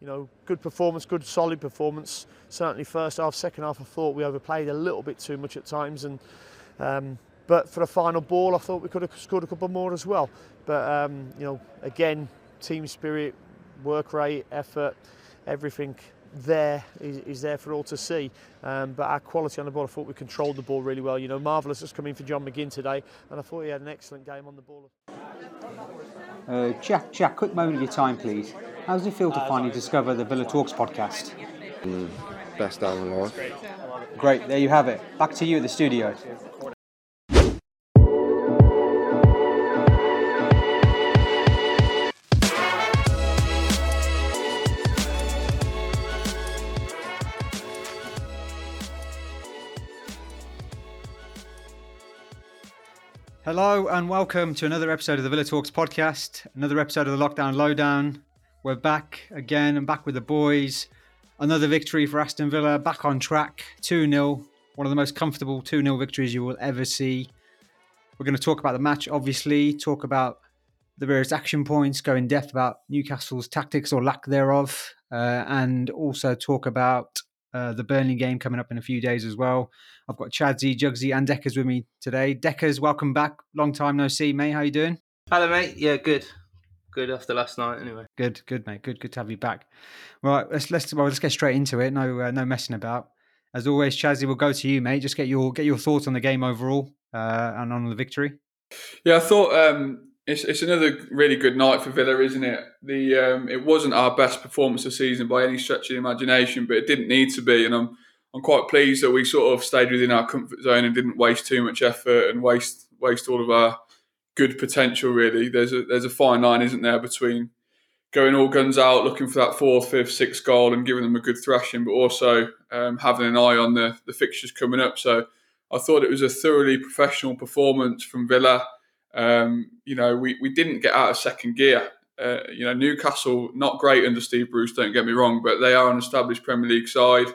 you know, good performance, good solid performance. Certainly first half, second half, I thought we overplayed a little bit too much at times, and um, but for the final ball, I thought we could have scored a couple more as well. But um, you know, again, team spirit, work rate, effort, everything there is, is there for all to see. Um, but our quality on the ball, I thought we controlled the ball really well. You know, Marvelous has come in for John McGinn today, and I thought he had an excellent game on the ball. Uh, Jack, Jack, quick moment of your time, please. How does it feel to finally discover the Villa Talks podcast? Mm, best day of my life. Great, there you have it. Back to you at the studio. Hello and welcome to another episode of the Villa Talks podcast, another episode of the Lockdown Lowdown. We're back again and back with the boys. Another victory for Aston Villa, back on track, 2 0. One of the most comfortable 2 0 victories you will ever see. We're going to talk about the match, obviously, talk about the various action points, go in depth about Newcastle's tactics or lack thereof, uh, and also talk about uh, the Burnley game coming up in a few days as well. I've got Chadsy, Jugsy, and Deckers with me today. Deckers, welcome back. Long time no see, mate. How you doing? Hello, mate. Yeah, good. Good after last night, anyway. Good, good, mate. Good, good to have you back. Right, let's let's well, let's get straight into it. No, uh, no messing about. As always, Chazzy, we'll go to you, mate. Just get your get your thoughts on the game overall uh, and on the victory. Yeah, I thought um, it's, it's another really good night for Villa, isn't it? The um, it wasn't our best performance of the season by any stretch of the imagination, but it didn't need to be, and I'm I'm quite pleased that we sort of stayed within our comfort zone and didn't waste too much effort and waste waste all of our good potential. Really, there's a there's a fine line, isn't there, between going all guns out, looking for that fourth, fifth, sixth goal and giving them a good thrashing, but also um, having an eye on the the fixtures coming up. So I thought it was a thoroughly professional performance from Villa. Um, you know, we, we didn't get out of second gear. Uh, you know, Newcastle, not great under Steve Bruce, don't get me wrong, but they are an established Premier League side.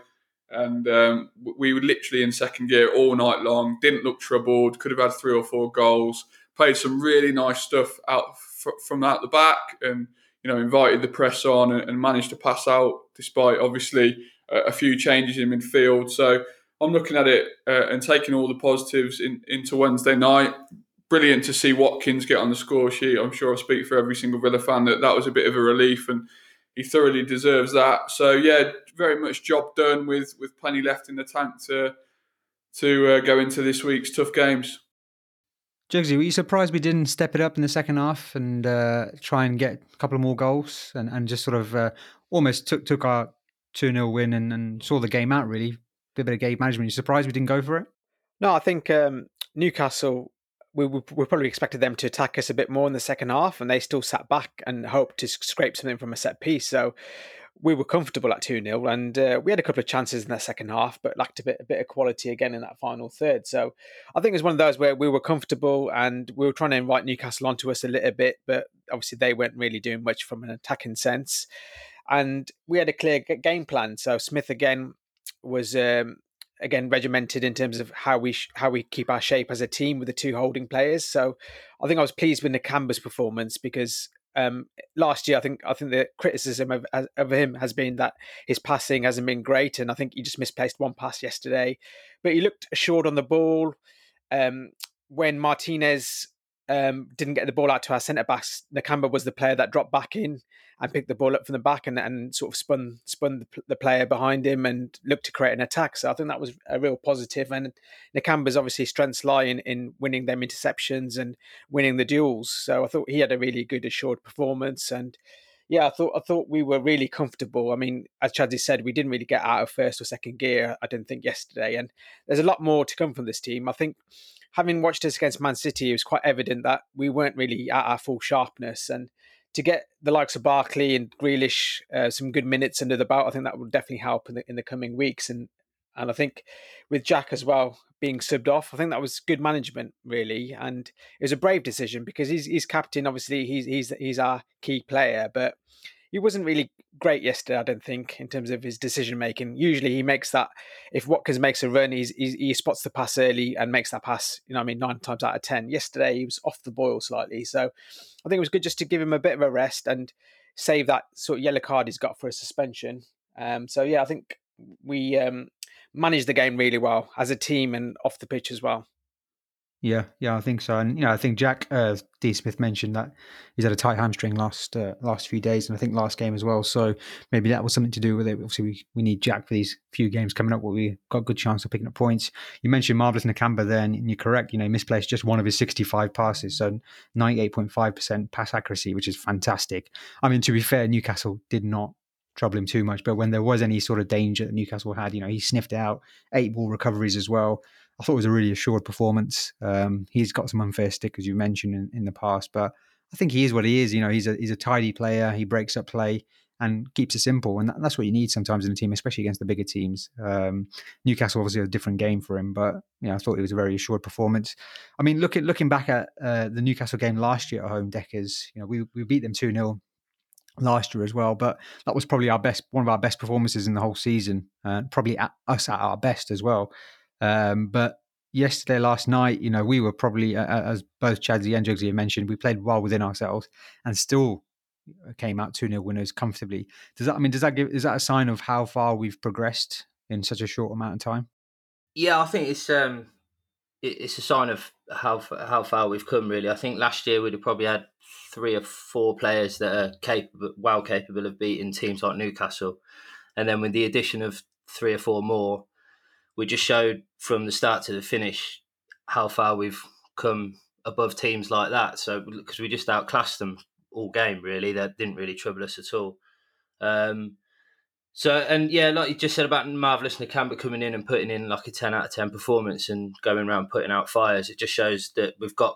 And um, we were literally in second gear all night long, didn't look troubled, could have had three or four goals, played some really nice stuff out f- from out the back and, you know, invited the press on and, and managed to pass out despite obviously a, a few changes in midfield. So I'm looking at it uh, and taking all the positives in, into Wednesday night brilliant to see Watkins get on the score sheet. I'm sure I speak for every single Villa fan that that was a bit of a relief, and he thoroughly deserves that. So yeah, very much job done with with plenty left in the tank to to uh, go into this week's tough games. Jugsy, were you surprised we didn't step it up in the second half and uh, try and get a couple of more goals and, and just sort of uh, almost took took our 2 0 win and, and saw the game out really? A bit of game management. You surprised we didn't go for it? No, I think um, Newcastle we, we, we probably expected them to attack us a bit more in the second half, and they still sat back and hoped to scrape something from a set piece. So we were comfortable at 2 0, and uh, we had a couple of chances in that second half, but lacked a bit, a bit of quality again in that final third. So I think it was one of those where we were comfortable and we were trying to invite Newcastle onto us a little bit, but obviously they weren't really doing much from an attacking sense. And we had a clear game plan. So Smith again was um, again regimented in terms of how we sh- how we keep our shape as a team with the two holding players. So I think I was pleased with the Nakamba's performance because um, last year I think I think the criticism of, of him has been that his passing hasn't been great, and I think he just misplaced one pass yesterday. But he looked assured on the ball. Um, when Martinez um, didn't get the ball out to our centre backs. Nakamba was the player that dropped back in and picked the ball up from the back and, and sort of spun spun the, the, player behind him and looked to create an attack. So I think that was a real positive. And Nakamba's obviously strengths lie in, in winning them interceptions and winning the duels. So I thought he had a really good assured performance and. Yeah, I thought I thought we were really comfortable. I mean, as Chadsy said, we didn't really get out of first or second gear. I didn't think yesterday, and there's a lot more to come from this team. I think having watched us against Man City, it was quite evident that we weren't really at our full sharpness. And to get the likes of Barkley and Grealish uh, some good minutes under the belt, I think that will definitely help in the, in the coming weeks. And and I think with Jack as well being subbed off, I think that was good management really, and it was a brave decision because he's he's captain. Obviously, he's he's he's our key player, but he wasn't really great yesterday. I don't think in terms of his decision making. Usually, he makes that if Watkins makes a run, he's, he's, he spots the pass early and makes that pass. You know, I mean, nine times out of ten. Yesterday, he was off the boil slightly, so I think it was good just to give him a bit of a rest and save that sort of yellow card he's got for a suspension. Um, so yeah, I think we um, managed the game really well as a team and off the pitch as well. Yeah, yeah, I think so. And you know, I think Jack uh, D. Smith mentioned that he's had a tight hamstring last uh, last few days, and I think last game as well. So maybe that was something to do with it. Obviously, we, we need Jack for these few games coming up where we got a good chance of picking up points. You mentioned Marvelous Nakamba there, and you're correct. You know, misplaced just one of his 65 passes, so 98.5% pass accuracy, which is fantastic. I mean, to be fair, Newcastle did not trouble him too much, but when there was any sort of danger that Newcastle had, you know, he sniffed out eight ball recoveries as well. I thought it was a really assured performance. Um, he's got some unfair stick, as you mentioned in, in the past, but I think he is what he is. You know, he's a he's a tidy player. He breaks up play and keeps it simple, and that, that's what you need sometimes in a team, especially against the bigger teams. Um, Newcastle obviously a different game for him, but you know, I thought it was a very assured performance. I mean, looking looking back at uh, the Newcastle game last year at home, Deckers, you know, we we beat them two 0 last year as well. But that was probably our best, one of our best performances in the whole season, uh, probably at us at our best as well. Um, but yesterday, last night, you know, we were probably, uh, as both Chadsy and Jugsy have mentioned, we played well within ourselves and still came out 2 0 winners comfortably. Does that, I mean, does that give, is that a sign of how far we've progressed in such a short amount of time? Yeah, I think it's, um, it's a sign of how how far we've come. Really, I think last year we'd have probably had three or four players that are capable, well capable of beating teams like Newcastle, and then with the addition of three or four more, we just showed from the start to the finish how far we've come above teams like that. So because we just outclassed them all game, really, that didn't really trouble us at all. Um, so and yeah, like you just said about marvelous Nakamba coming in and putting in like a ten out of ten performance and going around putting out fires, it just shows that we've got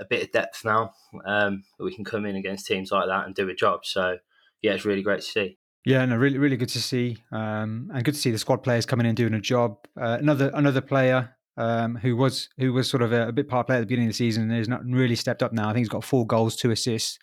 a bit of depth now. Um, we can come in against teams like that and do a job. So yeah, it's really great to see. Yeah, no, really, really good to see, um, and good to see the squad players coming in doing a job. Uh, another another player um, who was who was sort of a, a, bit part player at the beginning of the season and has not really stepped up now. I think he's got four goals, two assists.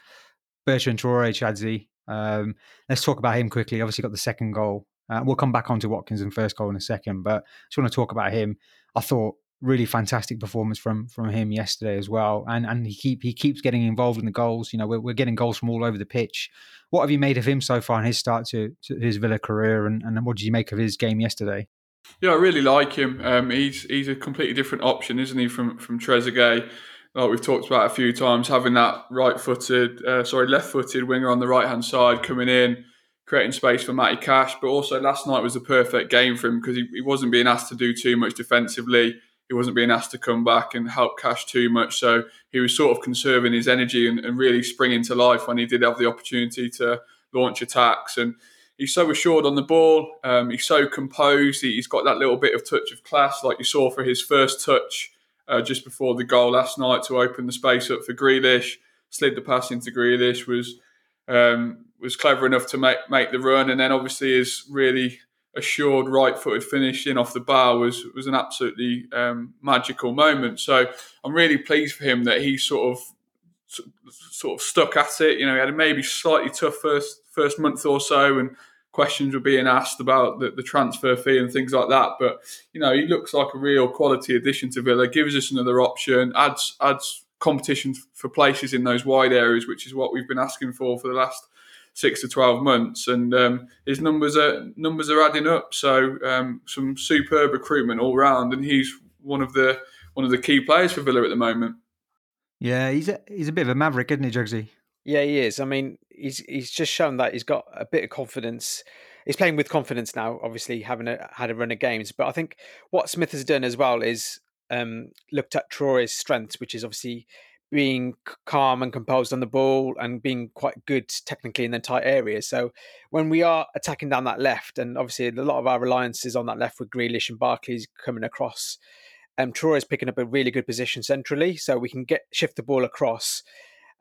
Bertrand Traore, Chadsy, um, let's talk about him quickly. Obviously, got the second goal. Uh, we'll come back on to Watkins and first goal in a second, but I just want to talk about him. I thought really fantastic performance from from him yesterday as well, and and he keep he keeps getting involved in the goals. You know, we're, we're getting goals from all over the pitch. What have you made of him so far in his start to, to his Villa career, and, and what did you make of his game yesterday? Yeah, I really like him. Um, he's he's a completely different option, isn't he, from from Trezeguet? like we've talked about a few times, having that right-footed, uh, sorry, left-footed winger on the right-hand side coming in, creating space for Matty Cash. But also last night was a perfect game for him because he, he wasn't being asked to do too much defensively. He wasn't being asked to come back and help Cash too much. So he was sort of conserving his energy and, and really springing to life when he did have the opportunity to launch attacks. And he's so assured on the ball. Um, he's so composed. He, has got that little bit of touch of class, like you saw for his first touch uh, just before the goal last night to open the space up for Grealish. Slid the pass into Grealish was um, was clever enough to make make the run, and then obviously is really assured right-footed finish in off the bar was was an absolutely um, magical moment. So I'm really pleased for him that he sort of sort of stuck at it. You know, he had a maybe slightly tough first first month or so, and questions were being asked about the, the, transfer fee and things like that. But you know, he looks like a real quality addition to Villa. Gives us another option. adds adds competition for places in those wide areas, which is what we've been asking for for the last six to twelve months. And um, his numbers are numbers are adding up. So um, some superb recruitment all round, and he's one of the one of the key players for Villa at the moment. Yeah, he's a, he's a bit of a maverick, isn't he, Jugsy? Yeah, he is. I mean, he's he's just shown that he's got a bit of confidence. He's playing with confidence now. Obviously, having a, had a run of games, but I think what Smith has done as well is um, looked at Traore's strengths, which is obviously being calm and composed on the ball and being quite good technically in the tight areas. So when we are attacking down that left, and obviously a lot of our reliance is on that left with Grealish and Barkley's coming across. Um, Traore is picking up a really good position centrally, so we can get shift the ball across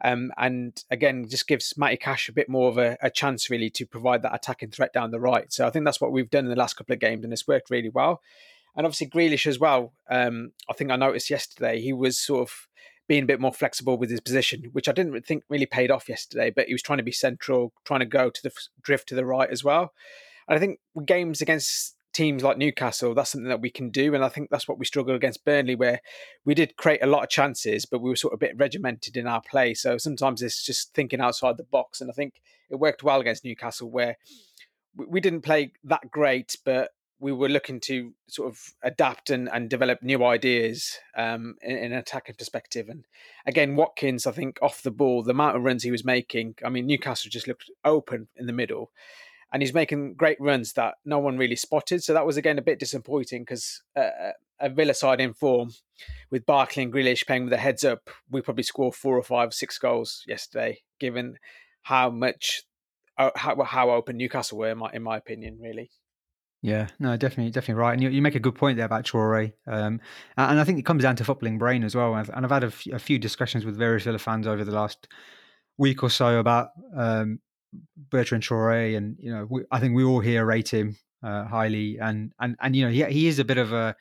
um, and again, just gives Matty Cash a bit more of a, a, chance really to provide that attacking threat down the right. So I think that's what we've done in the last couple of games, and it's worked really well. And obviously Grealish as well. Um, I think I noticed yesterday he was sort of being a bit more flexible with his position, which I didn't think really paid off yesterday. But he was trying to be central, trying to go to the drift to the right as well. And I think games against teams like Newcastle, that's something that we can do. And I think that's what we struggled against Burnley, where we did create a lot of chances, but we were sort of a bit regimented in our play. So sometimes it's just thinking outside the box. And I think it worked well against Newcastle, where we didn't play that great, but we were looking to sort of adapt and, and develop new ideas um, in, in, an attacking perspective. And again, Watkins, I think off the ball, the amount of runs he was making, I mean, Newcastle just looked open in the middle and he's making great runs that no one really spotted. So that was again a bit disappointing because uh, a Villa side in form with Barkley and Grealish playing with their heads up, we probably scored four or five, six goals yesterday, given how much uh, how, how open Newcastle were, in my, in my opinion, really. Yeah, no, definitely, definitely right. And you, you make a good point there about Traore. Um, and I think it comes down to footballing brain as well. And I've, and I've had a, f- a few discussions with various Villa fans over the last week or so about um, Bertrand Traore, and you know, we, I think we all here rate him uh, highly, and and and you know, he he is a bit of a,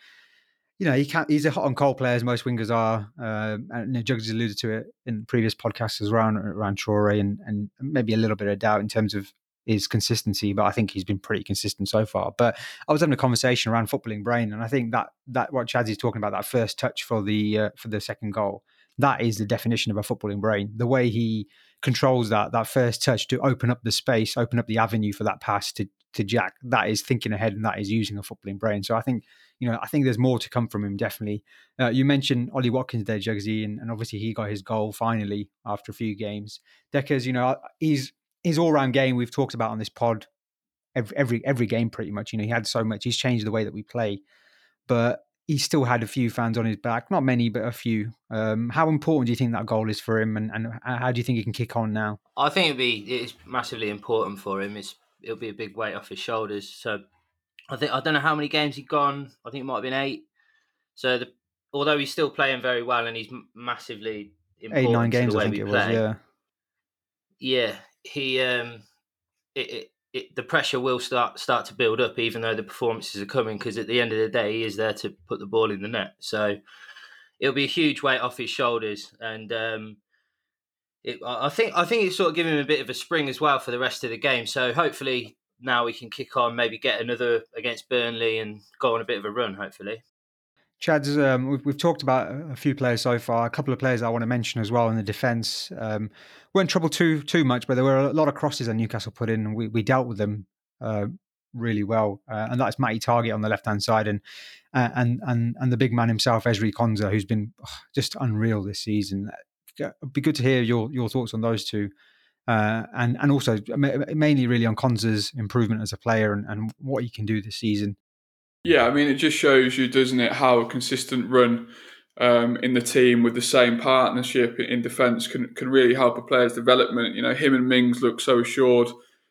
you know, he can he's a hot and cold player as most wingers are, uh, and you know, alluded to it in previous podcasts as around around Traore, and and maybe a little bit of doubt in terms of his consistency, but I think he's been pretty consistent so far. But I was having a conversation around footballing brain, and I think that that what Chaz is talking about that first touch for the uh, for the second goal, that is the definition of a footballing brain. The way he controls that that first touch to open up the space, open up the avenue for that pass to to Jack. That is thinking ahead and that is using a footballing brain. So I think you know I think there's more to come from him. Definitely. Uh, you mentioned Ollie Watkins there, Jugsy, and, and obviously he got his goal finally after a few games. Deckers, you know, he's his all round game we've talked about on this pod every, every every game pretty much. You know, he had so much. He's changed the way that we play, but he still had a few fans on his back. Not many, but a few. Um, how important do you think that goal is for him, and, and how do you think he can kick on now? I think it'd be it's massively important for him. It's it'll be a big weight off his shoulders. So I think I don't know how many games he's gone. I think it might have been eight. So the, although he's still playing very well and he's massively important eight nine games, I think it play, was. Yeah, yeah. He um, it, it it, the pressure will start start to build up, even though the performances are coming. Because at the end of the day, he is there to put the ball in the net. So it'll be a huge weight off his shoulders, and um, it, I think I think it's sort of giving him a bit of a spring as well for the rest of the game. So hopefully now we can kick on, maybe get another against Burnley, and go on a bit of a run. Hopefully. Chad's, um, we've, we've, talked about a few players so far. A couple of players I want to mention as well in the defence. Um, weren't troubled too too much, but there were a lot of crosses that Newcastle put in, and we, we dealt with them uh, really well. Uh, and that's Matty Targett on the left hand side, and uh, and and and the big man himself, Ezri Konsa, who's been oh, just unreal this season. It'd be good to hear your your thoughts on those two. Uh, and and also mainly really on Konsa's improvement as a player and, and what he can do this season. Yeah, I mean, it just shows you, doesn't it, how a consistent run um, in the team with the same partnership in defence can, can really help a player's development. You know, him and Mings look so assured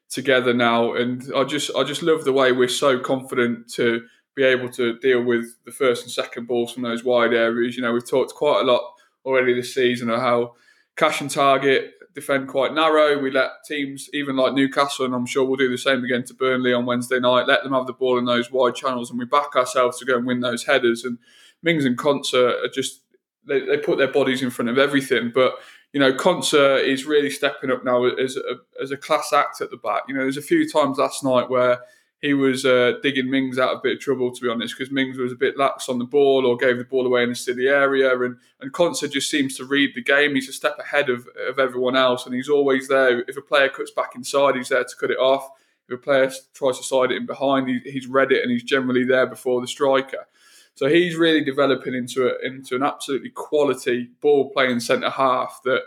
together now, and I just I just love the way we're so confident to be able to deal with the first and second balls from those wide areas. You know, we've talked quite a lot already this season of how Cash and Targett defend quite narrow. We let teams, even like Newcastle, and I'm sure we'll do the same again to Burnley on Wednesday night, let them have the ball in those wide channels and we back ourselves to go and win those headers. And Mings and Konsa are just, they, they put their bodies in front of everything. But, you know, Konsa is really stepping up now as a, as a class act at the back. You know, there's a few times last night where he was uh, digging Mings out of a bit of trouble, to be honest, because Mings was a bit lax on the ball or gave the ball away in the city area. And, and Konsa just seems to read the game. He's a step ahead of, of everyone else, and he's always there. If a player cuts back inside, he's there to cut it off. If a player tries to side it in behind, he, he's read it and he's generally there before the striker. So he's really developing into a, into an absolutely quality ball playing centre half that,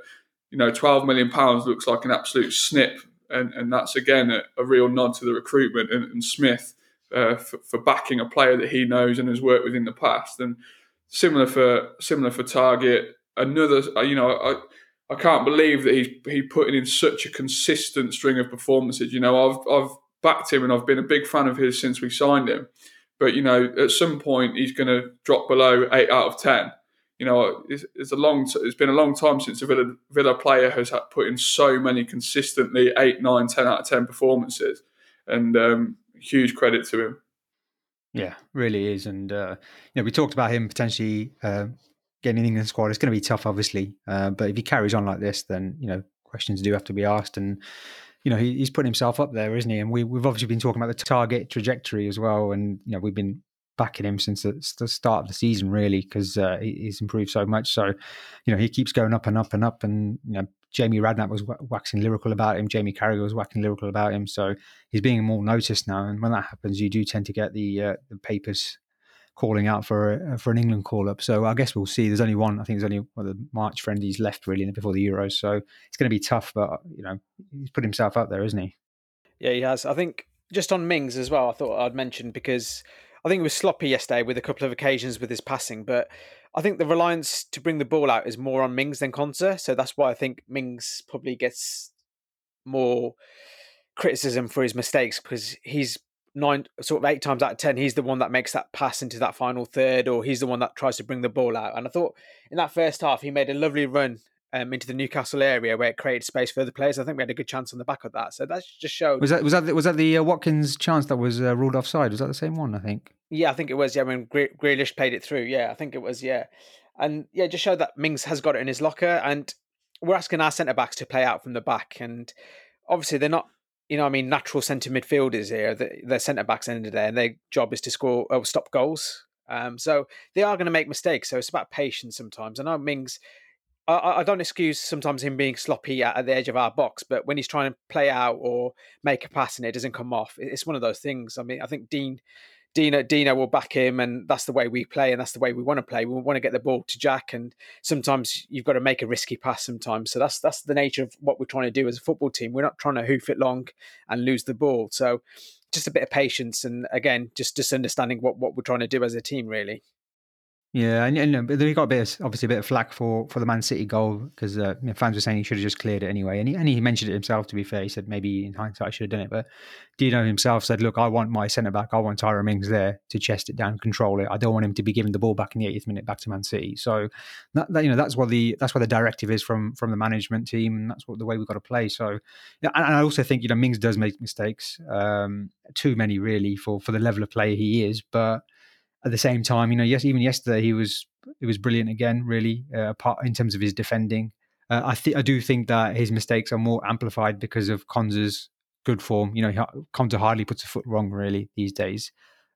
you know, 12 million pounds looks like an absolute snip and, and that's again a, a real nod to the recruitment and, and Smith uh, for, for, backing a player that he knows and has worked with in the past. And similar for similar for Targett. Another, uh, you know, I I can't believe that he's he putting in such a consistent string of performances. You know, I've I've backed him and I've been a big fan of his since we signed him. But you know, at some point he's going to drop below eight out of ten you know, it's, it's, a long. It's been a long time since a Villa, Villa player has put in so many consistently eight, nine, ten out of ten performances, and um, huge credit to him. Yeah, really is, and uh, you know, we talked about him potentially uh, getting in England squad. It's going to be tough, obviously, uh, but if he carries on like this, then you know, questions do have to be asked, and you know, he, he's putting himself up there, isn't he? And we, we've obviously been talking about the Targett trajectory as well. And, you know, we've been backing him since the, start of the season, really, because uh, he's improved so much. So, you know, he keeps going up and up and up. And, you know, Jamie Redknapp was waxing lyrical about him. Jamie Carragher was waxing lyrical about him. So he's being more noticed now. And when that happens, you do tend to get the uh, the papers calling out for a, for an England call up. So I guess we'll see. There's only one. I think there's only of the March friendlies left really before the Euros. So it's going to be tough. But you know, he's put himself up there, isn't he? Yeah, he has. I think just on Mings as well. I thought I'd mention because I think it was sloppy yesterday with a couple of occasions with his passing, but I think the reliance to bring the ball out is more on Mings than Konsa. So that's why I think Mings probably gets more criticism for his mistakes because he's nine sort of eight times out of ten he's the one that makes that pass into that final third or he's the one that tries to bring the ball out and i thought in that first half he made a lovely run um, into the Newcastle area where it created space for other players. I think we had a good chance on the back of that. So that just showed. Was that was that was that the uh, Watkins chance that was uh, ruled offside? Was that the same one? I think. Yeah, I think it was. Yeah, when Gre- Grealish played it through. Yeah, I think it was. Yeah, and yeah, just showed that Mings has got it in his locker, and we're asking our centre backs to play out from the back, and obviously they're not you know, I mean, natural centre midfielders here. They're centre backs end of the and their job is to score or stop goals. Um, so they are going to make mistakes. So it's about patience sometimes. I know Mings. I, I don't excuse sometimes him being sloppy at, at, the edge of our box, but when he's trying to play out or make a pass and it doesn't come off, it's one of those things. I mean, I think Dean Dino Dino will back him, and that's the way we play, and that's the way we want to play. We want to get the ball to Jack, and sometimes you've got to make a risky pass. Sometimes, so that's that's the nature of what we're trying to do as a football team. We're not trying to hoof it long and lose the ball. So, just a bit of patience, and again, just just understanding what what we're trying to do as a team, really. Yeah, and, and he got a bit of, obviously a bit of flack for, for the Man City goal because uh, you know, fans were saying he should have just cleared it anyway, and he, and he mentioned it himself. To be fair, he said maybe in hindsight I should have done it, but Dino himself said, "Look, I want my centre back, I want Tyrone Mings there to chest it down, control it. I don't want him to be giving the ball back in the 80th minute back to Man City." So that, that you know that's what the that's what the directive is from from the management team, and that's what the way we've got to play. So, and, and I also think you know Mings does make mistakes, um, too many really for for the level of player he is, but at the same time, you know, yes, even yesterday he was it was brilliant again, really, uh, in terms of his defending. Uh, I think I do think that his mistakes are more amplified because of Konsa's good form. You know, Konsa hardly puts a foot wrong really these days.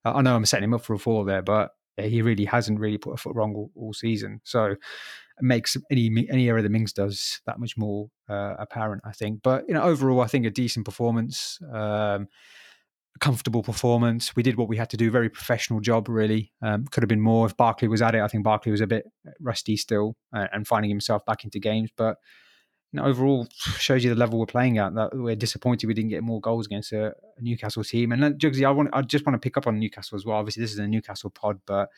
Uh, I know I'm setting him up for a fall there, but he really hasn't really put a foot wrong all, all season. So it makes any any error that Mings does that much more uh, apparent, I think. But you know, overall, I think a decent performance. Um, comfortable performance. We did what we had to do. Very professional job, really. Um, could have been more if Barkley was at it. I think Barkley was a bit rusty still uh, and finding himself back into games. But you know, overall, shows you the level we're playing at. That we're disappointed we didn't get more goals against a, a Newcastle team. And then, Jugsy, I want, I just want to pick up on Newcastle as well. Obviously, this is a Newcastle pod, but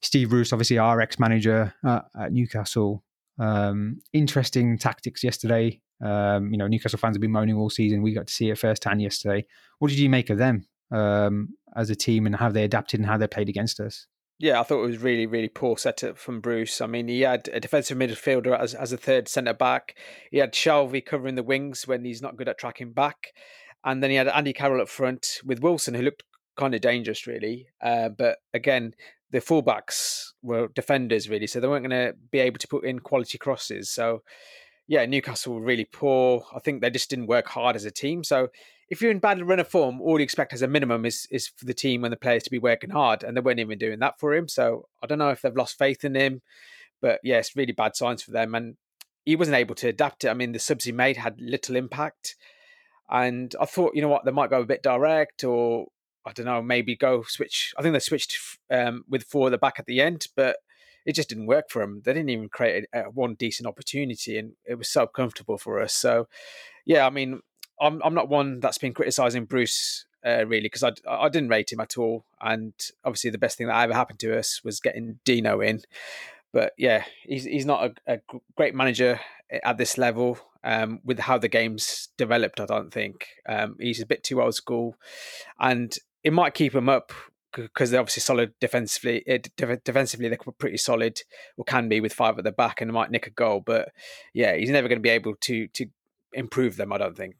Steve Bruce, obviously our ex-manager at Newcastle. Um, interesting tactics yesterday. Um, you know, Newcastle fans have been moaning all season. We got to see it firsthand yesterday. What did you make of them um, as a team and how they adapted and how they played against us? Yeah, I thought it was really, really poor setup from Bruce. I mean, he had a defensive midfielder as, as a third centre back. He had Shelvey covering the wings when he's not good at tracking back. And then he had Andy Carroll up front with Wilson, who looked kind of dangerous, really. Uh, but again, the fullbacks were defenders, really, so they weren't going to be able to put in quality crosses. So yeah, Newcastle were really poor. I think they just didn't work hard as a team. So if you're in bad run of form, all you expect as a minimum is is for the team and the players to be working hard, and they weren't even doing that for him. So I don't know if they've lost faith in him, but yeah, it's really bad signs for them. And he wasn't able to adapt it. I mean, the subs he made had little impact, and I thought, you know what, they might go a bit direct, or I don't know, maybe go switch. I think they switched um, with four at the back at the end, but it just didn't work for them. They didn't even create a, a one decent opportunity, and it was so comfortable for us. So, yeah, I mean, I'm I'm not one that's been criticizing Bruce uh, really because I I didn't rate him at all, and obviously the best thing that ever happened to us was getting Dino in. But yeah, he's he's not a, a great manager at this level. Um, with how the game's developed, I don't think um, he's a bit too old school, and it might keep him up because they're obviously solid defensively. Eh, defensively, they're pretty solid, or can be with five at the back, and might nick a goal. But yeah, he's never going to be able to to improve them. I don't think.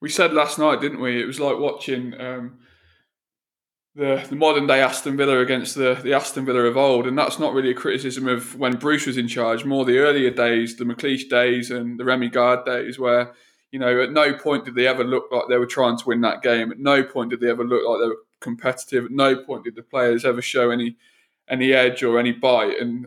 We said last night, didn't we? It was like watching um, the the modern day Aston Villa against the the Aston Villa of old, and that's not really a criticism of when Bruce was in charge. More the earlier days, the McLeish days, and the Rémi Garde days, where You know, at no point did they ever look like they were trying to win that game. At no point did they ever look like they were competitive. At no point did the players ever show any any edge or any bite. And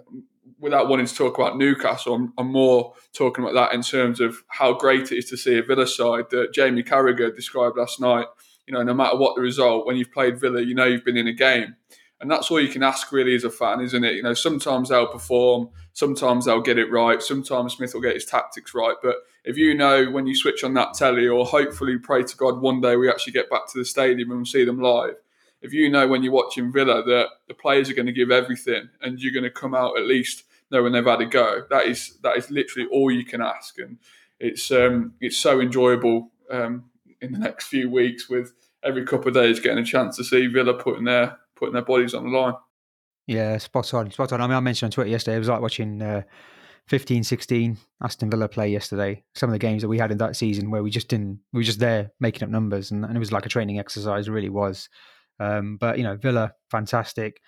without wanting to talk about Newcastle, I'm, I'm, more talking about that in terms of how great it is to see a Villa side that Jamie Carragher described last night. You know, no matter what the result, when you've played Villa, you know you've been in a game. And that's all you can ask really as a fan, isn't it? You know, sometimes they'll perform, sometimes they'll get it right, sometimes Smith will get his tactics right. But if you know when you switch on that telly, or hopefully pray to God one day we actually get back to the stadium and see them live, if you know when you're watching Villa that the players are going to give everything and you're going to come out at least knowing they've had a go, that is that is literally all you can ask, and it's um, it's so enjoyable um, in the next few weeks with every couple of days getting a chance to see Villa putting their putting their bodies on the line. Yeah, spot on, spot on. I mean, I mentioned on Twitter yesterday, it was like watching uh, 15, 16 Aston Villa play yesterday. Some of the games that we had in that season where we just didn't, we were just there making up numbers, and, and it was like a training exercise. It really was. Um, but you know, Villa, fantastic,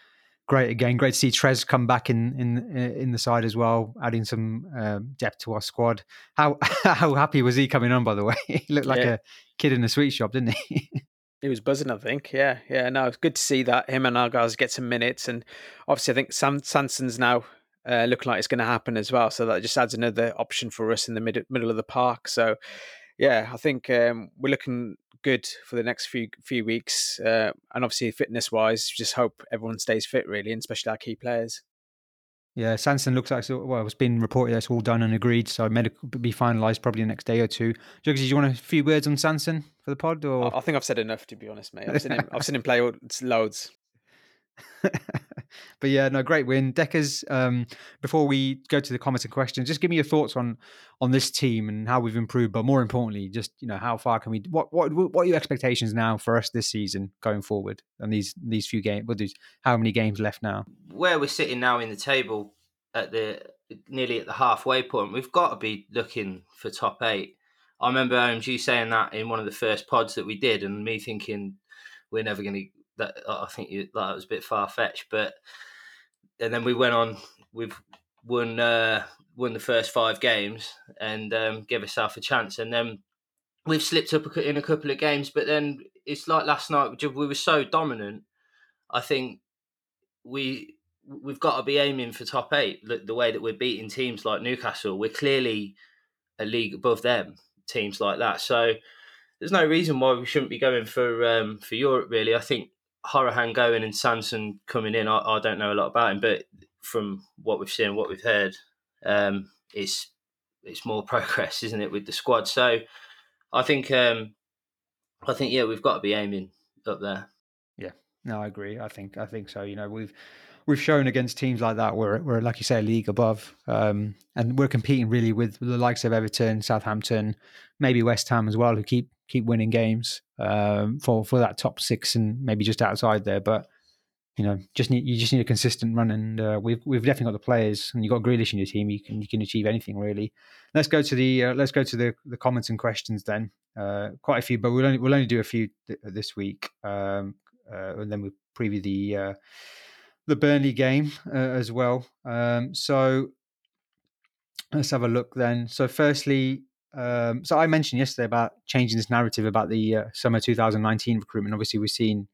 great again. Great to see Trez come back in in in the side as well, adding some um, depth to our squad. How how happy was he coming on? By the way, he looked like yeah. a kid in a sweet shop, didn't he? He was buzzing, I think. Yeah, yeah. No, it's good to see that him and our guys get some minutes, and obviously, I think Sam Sanson's now uh, looking like it's going to happen as well. So that just adds another option for us in the mid- middle of the park. So, yeah, I think um, we're looking good for the next few few weeks, uh, and obviously fitness wise, just hope everyone stays fit really, and especially our key players. Yeah, Sanson looks like well, it's been reported that's all done and agreed, so it may be finalised probably the next day or two. Jugsy, do you want a few words on Sanson for the pod? Or I think I've said enough to be honest, mate. I've seen him, I've seen him play loads. but yeah, no, great win. Deckers, um, before we go to the comments and questions, just give me your thoughts on on this team and how we've improved, but more importantly, just you know, how far can we what what what are your expectations now for us this season going forward and these these few games what is how many games left now? Where we're sitting now in the table at the nearly at the halfway point, we've got to be looking for top eight. I remember OMG saying that in one of the first pods that we did, and me thinking we're never going to that I think you, that was a bit far fetched. But and then we went on. We've won uh, won the first five games and um, give ourselves a chance. And then we've slipped up in a couple of games. But then it's like last night. We were so dominant. I think we we've got to be aiming for top eight. The, the way that we're beating teams like Newcastle, we're clearly a league above them. Teams like that. So there's no reason why we shouldn't be going for um, for Europe. Really, I think Hourihane going and Sanson coming in, I, I, don't know a lot about him, but from what we've seen, what we've heard, um, it's it's more progress, isn't it, with the squad? So I think um, I think yeah, we've got to be aiming up there. Yeah, no, I agree. I think I think so. You know, we've we've shown against teams like that we're we're like you say a league above, um, and we're competing really with the likes of Everton, Southampton, maybe West Ham as well, who keep keep winning games um, for for that top six and maybe just outside there. But you know, just need you just need a consistent run, and uh, we've we've definitely got the players, and you've got Grealish in your team. You can you can achieve anything really. Let's go to the uh, let's go to the the comments and questions then. Uh, quite a few, but we'll only we'll only do a few th- this week, um, uh, and then we'll preview the uh, the Burnley game uh, as well. Um, so let's have a look then. So firstly, um, so I mentioned yesterday about changing this narrative about the uh, summer 2019 recruitment. Obviously, we've seen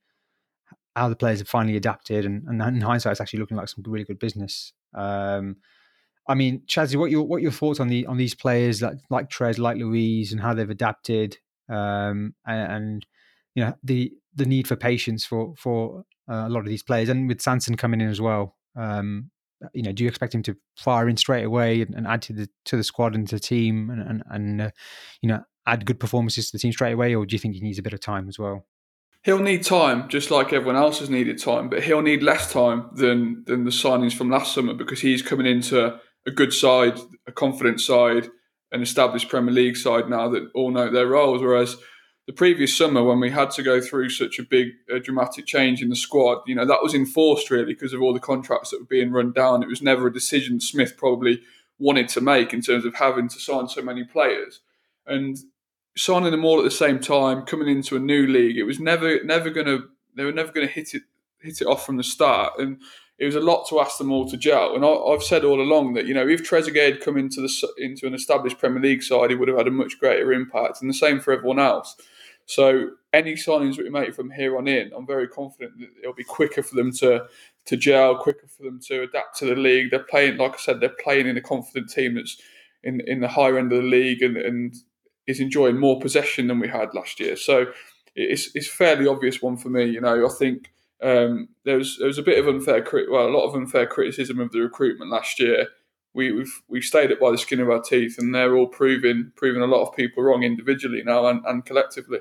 how the players have finally adapted, and, and in hindsight, it's actually looking like some really good business. Um, I mean, Chazzy, what your what your thoughts on the on these players like like Trez, like Luiz, and how they've adapted, um, and, and, you know the the need for patience for for uh, a lot of these players, and with Sanson coming in as well. Um, you know, do you expect him to fire in straight away and, and add to the to the squad and to the team, and and, and uh, you know, add good performances to the team straight away, or do you think he needs a bit of time as well? He'll need time, just like everyone else has needed time, but he'll need less time than than the signings from last summer because he's coming into a good side, a confident side, an established Premier League side now that all know their roles. Whereas the previous summer when we had to go through such a big uh, dramatic change in the squad you know that was enforced really because of all the contracts that were being run down it was never a decision smith probably wanted to make in terms of having to sign so many players and signing them all at the same time coming into a new league it was never never to they were never to hit it hit it off from the start and it was a lot to ask them all to gel. And I, have said all along that you know if Trezeguet had come into the into an established Premier League side, he would have had a much greater impact, and the same for everyone else. So any signings we make from here on in, I'm very confident that it'll be quicker for them to to gel, quicker for them to adapt to the league. They're playing, like I said, they're playing in a confident team that's in in the higher end of the league and, and is enjoying more possession than we had last year. So it's it's fairly obvious one for me. You know, I think um, there was there was a bit of unfair, well, a lot of unfair criticism of the recruitment last year. We, we've we've stayed it by the skin of our teeth, and they're all proving proving a lot of people wrong individually now and, and collectively.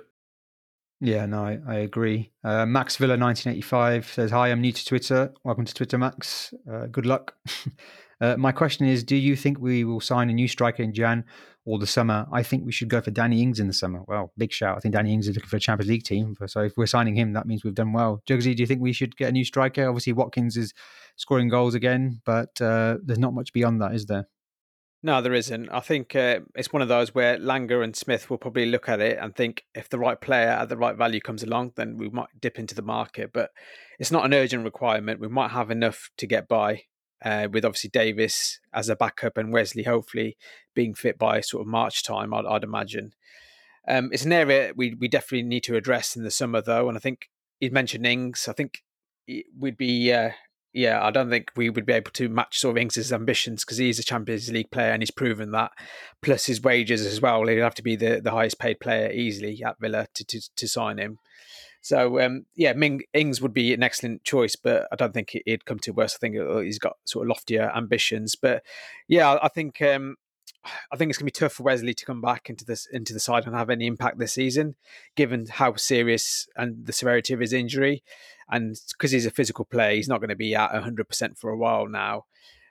Yeah, no, I, I agree. Uh, Max Villa 1985 says, Hi, I'm new to Twitter. Welcome to Twitter, Max. Uh, good luck. uh, my question is Do you think we will sign a new striker in Jan or the summer? I think we should go for Danny Ings in the summer. Well, big shout. I think Danny Ings is looking for a Champions League team. So if we're signing him, that means we've done well. Jugsy, do you think we should get a new striker? Obviously, Watkins is scoring goals again, but uh, there's not much beyond that, is there? No, there isn't. I think uh, it's one of those where Lange and Smith will probably look at it and think if the right player at the right value comes along, then we might dip into the market. But it's not an urgent requirement. We might have enough to get by uh, with obviously Davis as a backup and Wesley hopefully being fit by sort of March time, I'd, I'd imagine. Um, it's an area we, we definitely need to address in the summer, though. And I think you mentioned Ings. I think we'd be uh, yeah, I don't think we would be able to match sort of Ings' ambitions because he's a Champions League player and he's proven that. Plus his wages as well. He'd have to be the, the highest paid player easily at Villa to, to, to sign him. So um, yeah, Ming Ings would be an excellent choice, but I don't think he'd come to worse. I think uh, he's got sort of loftier ambitions. But yeah, I think um, I think it's to be tough for Wesley to come back into this into the side and have any impact this season, given how serious and the severity of his injury, and because he's a physical player, he's not going to be at hundred percent for a while now.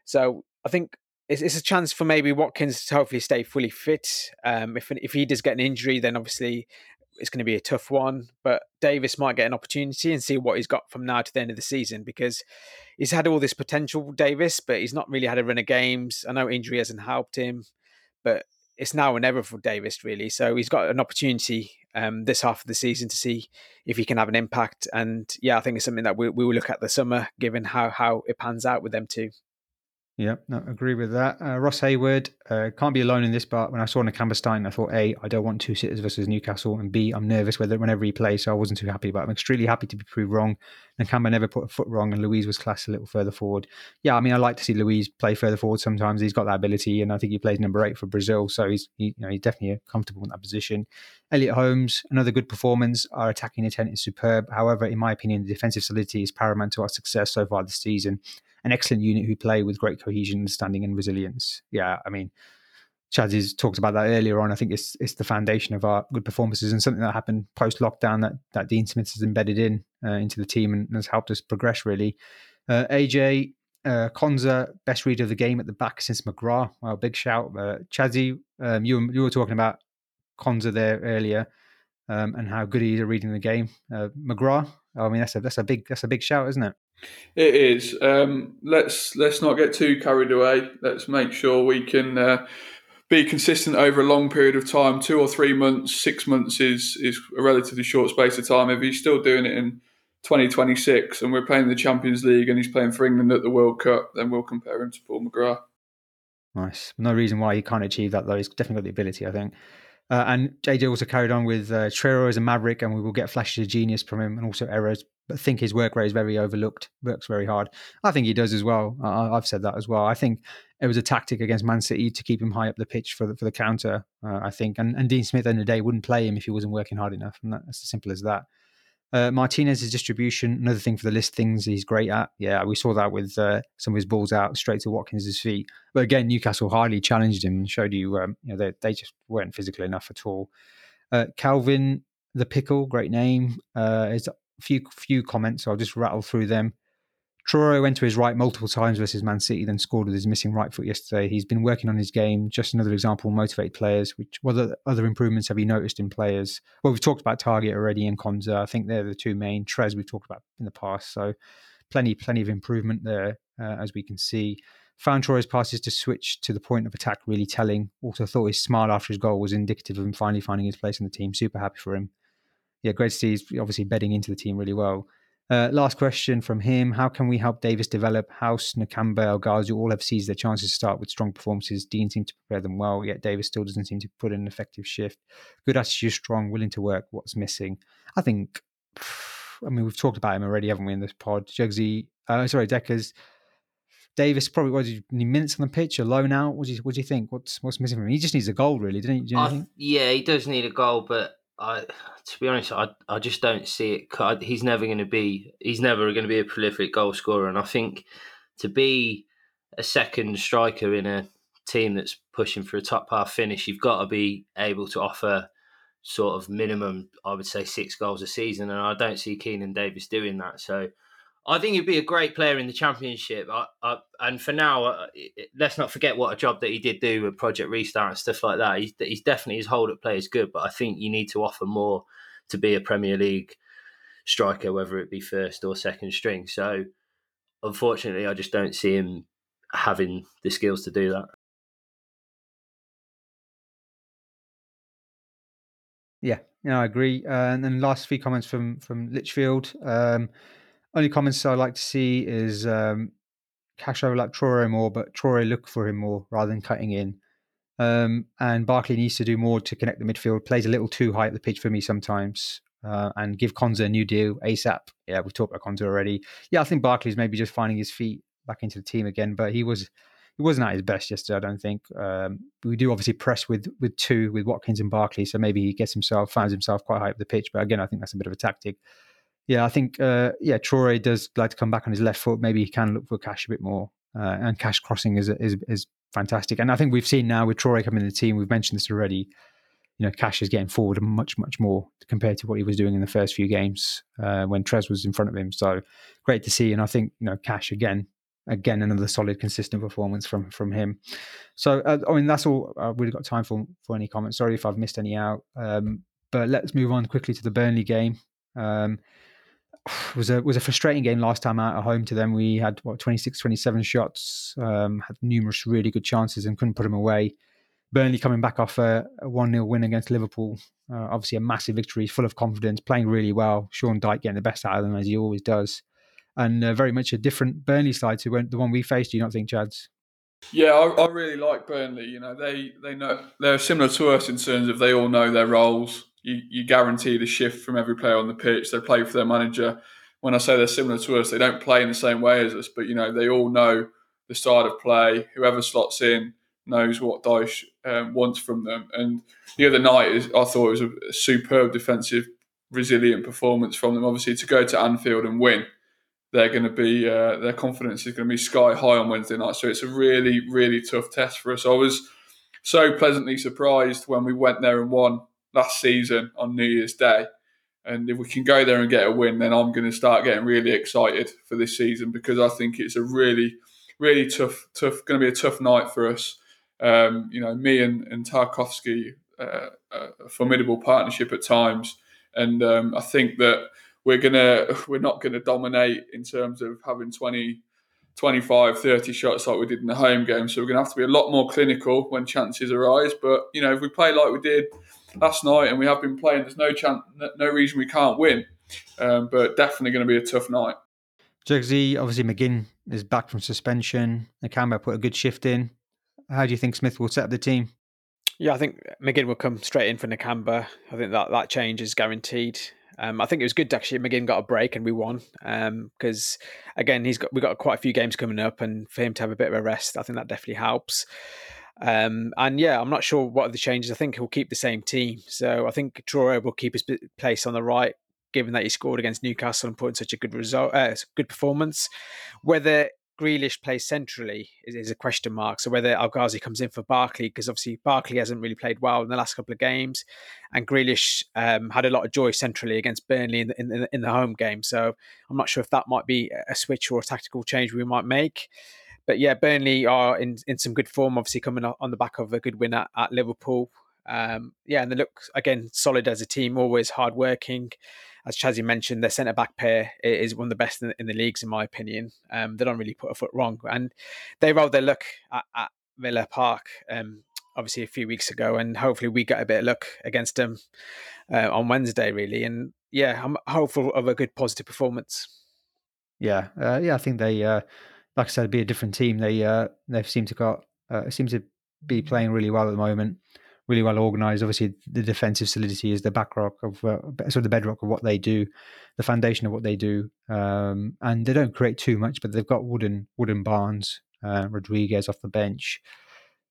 So I think it's, it's, a chance for maybe Watkins to hopefully stay fully fit. Um, if if he does get an injury, then obviously it's going to be a tough one. But Davis might get an opportunity and see what he's got from now to the end of the season because he's had all this potential, Davis, but he's not really had a run of games. I know injury hasn't helped him but it's now or never for Davis, really. So he's got an opportunity um, this half of the season to see if he can have an impact. And yeah, I think it's something that we, we will look at the summer, given how how it pans out with them too. Yeah, no, agree with that. Uh, Ross Hayward uh, can't be alone in this, but when I saw Nakamba Stein, I thought, A, I don't want two sitters versus Newcastle, and B, I'm nervous whether whenever he plays, so I wasn't too happy. But I'm extremely happy to be proved wrong. Nakamba never put a foot wrong, and Luiz was classed a little further forward. Yeah, I mean, I like to see Luiz play further forward sometimes. He's got that ability, and I think he plays number eight for Brazil, so he's he, you know he's definitely comfortable in that position. Elliot Holmes, another good performance. Our attacking intent is superb. However, in my opinion, the defensive solidity is paramount to our success so far this season an excellent unit who play with great cohesion, understanding, and resilience. Yeah, I mean, Chaz has talked about that earlier on. I think it's it's the foundation of our good performances and something that happened post lockdown that that Dean Smith has embedded in uh, into the team and has helped us progress really. Uh, AJ uh, Konsa, best reader of the game at the back since McGrath. Well, big shout, uh, Chazzy. Um, you you were talking about Konsa there earlier um, and how good he is at reading the game. Uh, McGrath. I mean, that's a that's a big that's a big shout, isn't it? It is. Um, let's let's not get too carried away. Let's make sure we can uh, be consistent over a long period of time. Two or three months, six months is is a relatively short space of time. If he's still doing it in 2026 and we're playing the Champions League and he's playing for England at the World Cup, then we'll compare him to Paul McGrath. Nice. No reason why he can't achieve that though. He's definitely got the ability, I think. Uh, and JJ also carried on with uh, Traore as a maverick, and we will get flashes of genius from him, and also errors. But think his work rate is very overlooked. Works very hard. I think he does as well. I, have said that as well. I think it was a tactic against Man City to keep him high up the pitch for the, for the counter. Uh, I think, and, and Dean Smith in the day wouldn't play him if he wasn't working hard enough, and that's as simple as that. Uh, Martinez's distribution, another thing for the list things he's great at. Yeah, we saw that with uh, some of his balls out straight to Watkins' feet. But again, Newcastle hardly challenged him and showed you, um, you know, they, they just weren't physical enough at all. Uh, Calvin the Pickle, great name. Uh, few few comments. So I'll just rattle through them. Traore went to his right multiple times versus Man City, then scored with his missing right foot yesterday. He's been working on his game. Just another example motivate players. Which what other, improvements have you noticed in players? Well, we've talked about Targett already and Konsa. I think they're the two main. Trez we've talked about in the past. So plenty, plenty of improvement there uh, as we can see. Found Traore's passes to switch to the point of attack really telling. Also thought his smile after his goal was indicative of him finally finding his place in the team. Super happy for him. Yeah, great to see he's obviously bedding into the team really well. Uh, last question from him: How can we help Davis develop? House, Nakamba, El Ghazi all have seized their chances to start with strong performances. Dean seemed to prepare them well, yet Davis still doesn't seem to put in an effective shift. Good attitude, strong, willing to work. What's missing? I think. I mean, we've talked about him already, haven't we, in this pod? Jugsy, uh, sorry, Deckers. Davis probably was he minutes on the pitch, alone out. What do you what do you think? What's what's missing from him? He just needs a goal, really, didn't he? Do you think? yeah, he does need a goal, but I, to be honest, I I just don't see it. He's never going to be. He's never going to be a prolific goal scorer, and I think to be a second striker in a team that's pushing for a top half finish, you've got to be able to offer sort of minimum, I would say, six goals a season, and I don't see Keinan Davis doing that. So I think he'd be a great player in the championship. I, I, and for now, uh, let's not forget what a job that he did do with Project Restart and stuff like that. He's, he's definitely his hold up play is good, but I think you need to offer more to be a Premier League striker, whether it be first or second string. So unfortunately, I just don't see him having the skills to do that. Yeah, yeah, I agree. Uh, and then last few comments from from Litchfield. Um, only comments I like to see is um, Cash overlap Traore more, but Traore look for him more rather than cutting in. Um, and Barkley needs to do more to connect the midfield. Plays a little too high at the pitch for me sometimes. Uh, and give Konsa a new deal ASAP. Yeah, we've talked about Konsa already. Yeah, I think Barkley's maybe just finding his feet back into the team again, but he was he wasn't at his best yesterday. I don't think. Um, we do obviously press with with two with Watkins and Barkley, so maybe he gets himself finds himself quite high up the pitch. But again, I think that's a bit of a tactic. Yeah, I think uh, yeah, Traore does like to come back on his left foot. Maybe he can look for Cash a bit more, uh, and Cash crossing is is is fantastic. And I think we've seen now with Traore coming in the team, we've mentioned this already. You know, Cash is getting forward much much more compared to what he was doing in the first few games uh, when Trez was in front of him. So great to see, and I think you know Cash again. Again, another solid, consistent performance from from him. So, uh, I mean, that's all I've really got time for for any comments. Sorry if I've missed any out. Um, but let's move on quickly to the Burnley game. Um, was a was a frustrating game last time out at home to them. We had what 26, 27 shots, um, had numerous really good chances and couldn't put them away. Burnley coming back off a, one 0 win against Liverpool, uh, obviously a massive victory, full of confidence, playing really well. Sean Dyche getting the best out of them as he always does, and uh, very much a different Burnley side to the one we faced. Do you not think, Chads? Yeah, I, I really like Burnley. You know, they they know they're similar to us in terms of they all know their roles you, you guaranteed a shift from every player on the pitch. They play for their manager. When I say they're similar to us, they don't play in the same way as us, but you know they all know the side of play. Whoever slots in knows what Dyche um, wants from them. And the other night, is, I thought it was a, a superb defensive, resilient performance from them. Obviously, to go to Anfield and win, they're going to be uh, their confidence is going to be sky high on Wednesday night. So it's a really, really tough test for us. I was so pleasantly surprised when we went there and won last season on New Year's Day. And if we can go there and get a win, then I'm going to start getting really excited for this season because I think it's a really, really tough, tough, going to be a tough night for us. Um, you know, Mee and, and Tarkowski, uh, a formidable partnership at times, and um, I think that we're gonna, we're not going to dominate in terms of having 20, 25, 30 shots like we did in the home game. So we're going to have to be a lot more clinical when chances arise. But you know, if we play like we did last night, and we have been playing. There's no chance, no reason we can't win, um, but definitely going to be a tough night. Jugsy, obviously McGinn is back from suspension. Nakamba put a good shift in. How do you think Smith will set up the team? Yeah, I think McGinn will come straight in for Nakamba. I think that that change is guaranteed. Um, I think it was good actually. McGinn got a break and we won because um, again he's got we got quite a few games coming up, and for him to have a bit of a rest, I think that definitely helps. Um, and yeah, I'm not sure what are the changes. I think he'll keep the same team. So I think Traore will keep his place on the right, given that he scored against Newcastle and put in such a good result, uh, good performance. Whether Grealish plays centrally is, is, a question mark. So whether El Ghazi comes in for Barkley, because obviously Barkley hasn't really played well in the last couple of games, and Grealish um, had a lot of joy centrally against Burnley in the, in the, in the home game. So I'm not sure if that might be a switch or a tactical change we might make but yeah, Burnley are in, in some good form, obviously coming on the back of a good win at, at Liverpool. Um, yeah, and they look again solid as a team, always hardworking. As Chadsy mentioned, their centre back pair is one of the best in, in the leagues, in my opinion. Um, they don't really put a foot wrong, and they rolled their luck at, at Villa Park, um, obviously a few weeks ago, and hopefully we get a bit of luck against them uh, on Wednesday, really. And yeah, I'm hopeful of a good positive performance. Yeah, uh, yeah, I think they, uh, like I said, be a different team. They uh, they seem to got uh, seem to be playing really well at the moment, really well organised. Obviously, the defensive solidity is the backrock of uh, sort of the bedrock of what they do, the foundation of what they do. Um, and they don't create too much, but they've got wooden Wood and Barnes. Uh, Rodriguez off the bench,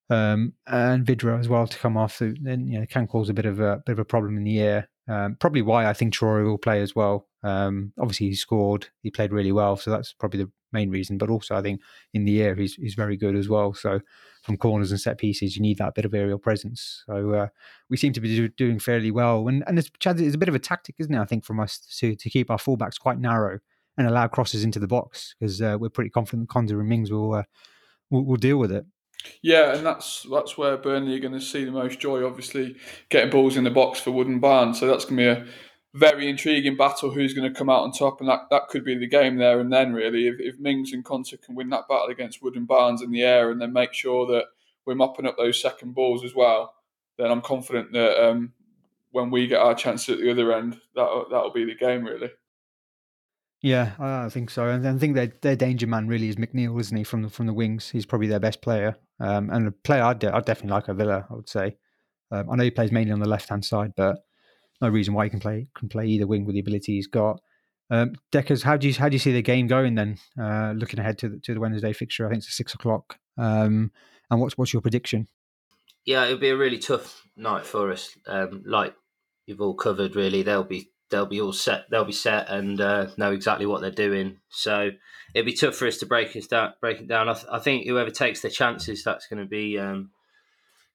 um, and Vydra as well to come off. Then you know, can cause a bit of a bit of a problem in the air. Um, probably why I think Traore will play as well. Um, obviously, he scored, he played really well, so that's probably the main reason. But also, I think in the air, he's he's very good as well. So from corners and set pieces, you need that bit of aerial presence. So uh, we seem to be do, doing fairly well. And and it's, it's a bit of a tactic, isn't it? I think from us to to keep our fullbacks quite narrow and allow crosses into the box because uh, we're pretty confident Konsa and Mings will, uh, will will deal with it. Yeah, and that's that's where Burnley are going to see the most joy. Obviously, getting balls in the box for Wood and Barnes. So that's going to be a very intriguing battle. Who's going to come out on top, and that, that could be the game there and then. Really, if, if Mings and Konsa can win that battle against Wood and Barnes in the air, and then make sure that we're mopping up those second balls as well, then I'm confident that um, when we get our chance at the other end, that that'll be the game. Really. Yeah, I think so. And I think their their danger man really is McNeil, isn't he? From the from the wings, he's probably their best player. Um, and a player I'd, de- I'd definitely like a Villa. I would say. Um, I know he plays mainly on the left hand side, but no reason why he can play can play either wing with the ability he's got. Um, Deckers, how do you how do you see the game going then? Uh, looking ahead to the, to the Wednesday fixture, I think it's six o'clock. Um, and what's what's your prediction? Yeah, it'll be a really tough night for us. Um, like you've all covered, really, they'll be they'll be all set. They'll be set and uh, know exactly what they're doing. So it'd be tough for us to break it down. Break it down. I, th- I think whoever takes the chances, that's going to be um,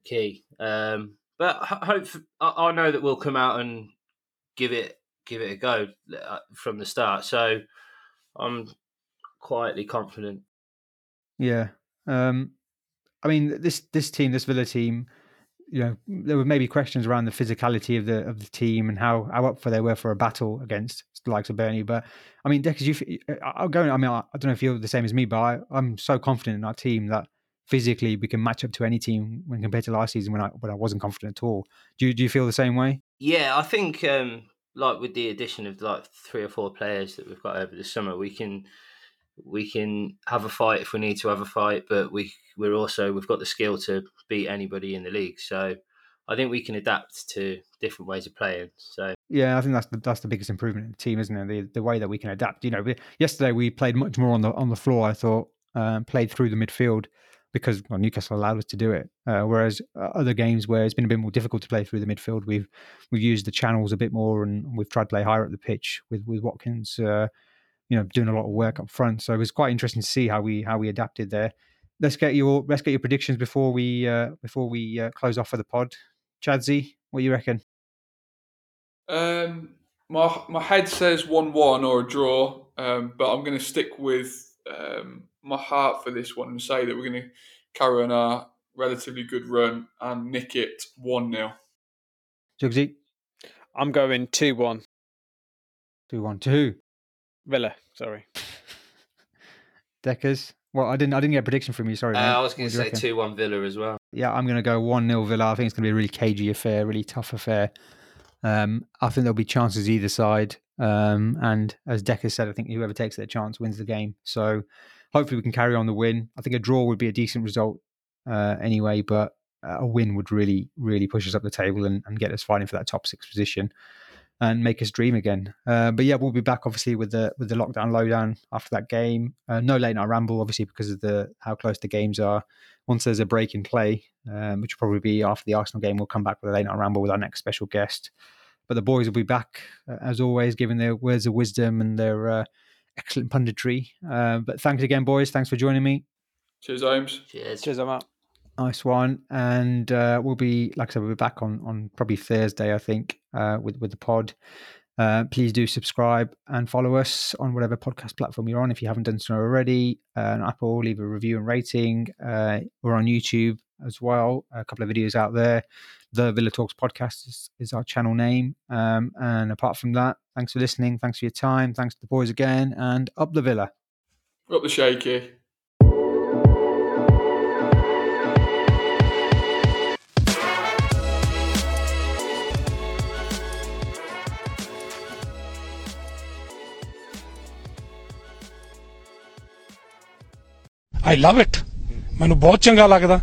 key. Um, but hope I, I know that we'll come out and give it give it a go uh, from the start. So I'm quietly confident. Yeah. Um, I mean, this this team, this Villa team, you know, there were maybe questions around the physicality of the of the team and how how up for they were for a battle against the likes of Burnley. But I mean, Deckers, you, I'll go. I mean, I, don't know if you're the same as me, but I, I'm so confident in our team that physically we can match up to any team when compared to last season when I when I wasn't confident at all. Do you, do you feel the same way? Yeah, I think um, like with the addition of like three or four players that we've got over the summer, we can we can have a fight if we need to have a fight, but we we're also we've got the skill to beat anybody in the league. So I think we can adapt to different ways of playing. So yeah, I think that's the, that's the biggest improvement in the team, isn't it? The the way that we can adapt. You know, yesterday we played much more on the on the floor. I thought um, played through the midfield because well, Newcastle allowed us to do it. Uh, whereas uh, other games where it's been a bit more difficult to play through the midfield, we've we've used the channels a bit more and we've tried to play higher up the pitch with with Watkins. Uh, you know, doing a lot of work up front. So it was quite interesting to see how we how we adapted there. Let's get your let's get your predictions before we uh, before we uh, close off for the pod. Chadsy, what do you reckon? Um, my my head says one one or a draw, um, but I'm going to stick with um, my heart for this one and say that we're going to carry on our relatively good run and nick it 1 0. Jugsy? I'm going 2 1. 2 1 2. Villa, sorry. Deckers? Well, I didn't. I didn't get a prediction from you. Sorry. Uh, I was going to say two one Villa as well. Yeah, I'm going to go one 0 Villa. I think it's going to be a really cagey affair, really tough affair. Um, I think there'll be chances either side. Um, and as Decker said, I think whoever takes their chance wins the game. So hopefully we can carry on the win. I think a draw would be a decent result uh, anyway, but a win would really, really push us up the table and, and, get us fighting for that top six position and make us dream again. Uh, but yeah, we'll be back obviously with the with the lockdown lowdown after that game. Uh, no late night ramble, obviously because of the how close the games are. Once there's a break in play, um, which will probably be after the Arsenal game, we'll come back with a late night ramble with our next special guest. But the boys will be back uh, as always, giving their words of wisdom and their uh, excellent punditry. Uh, but thanks again, boys. Thanks for joining me. Cheers, Holmes. Cheers. Cheers, Matt. Nice one. And uh, we'll be, like I said, we'll be back on on probably Thursday, I think, uh, with with the pod. Uh, please do subscribe and follow us on whatever podcast platform you're on if you haven't done so already. Uh, on Apple, leave a review and rating. Uh, we're on YouTube as well. A couple of videos out there. The Villa Talks podcast is, is our channel name. Um, and apart from that, thanks for listening. Thanks for your time. Thanks to the boys again. And up the Villa. Up the shaky. I love it ਮੈਨੂੰ ਬਹੁਤ ਚੰਗਾ ਲੱਗਦਾ।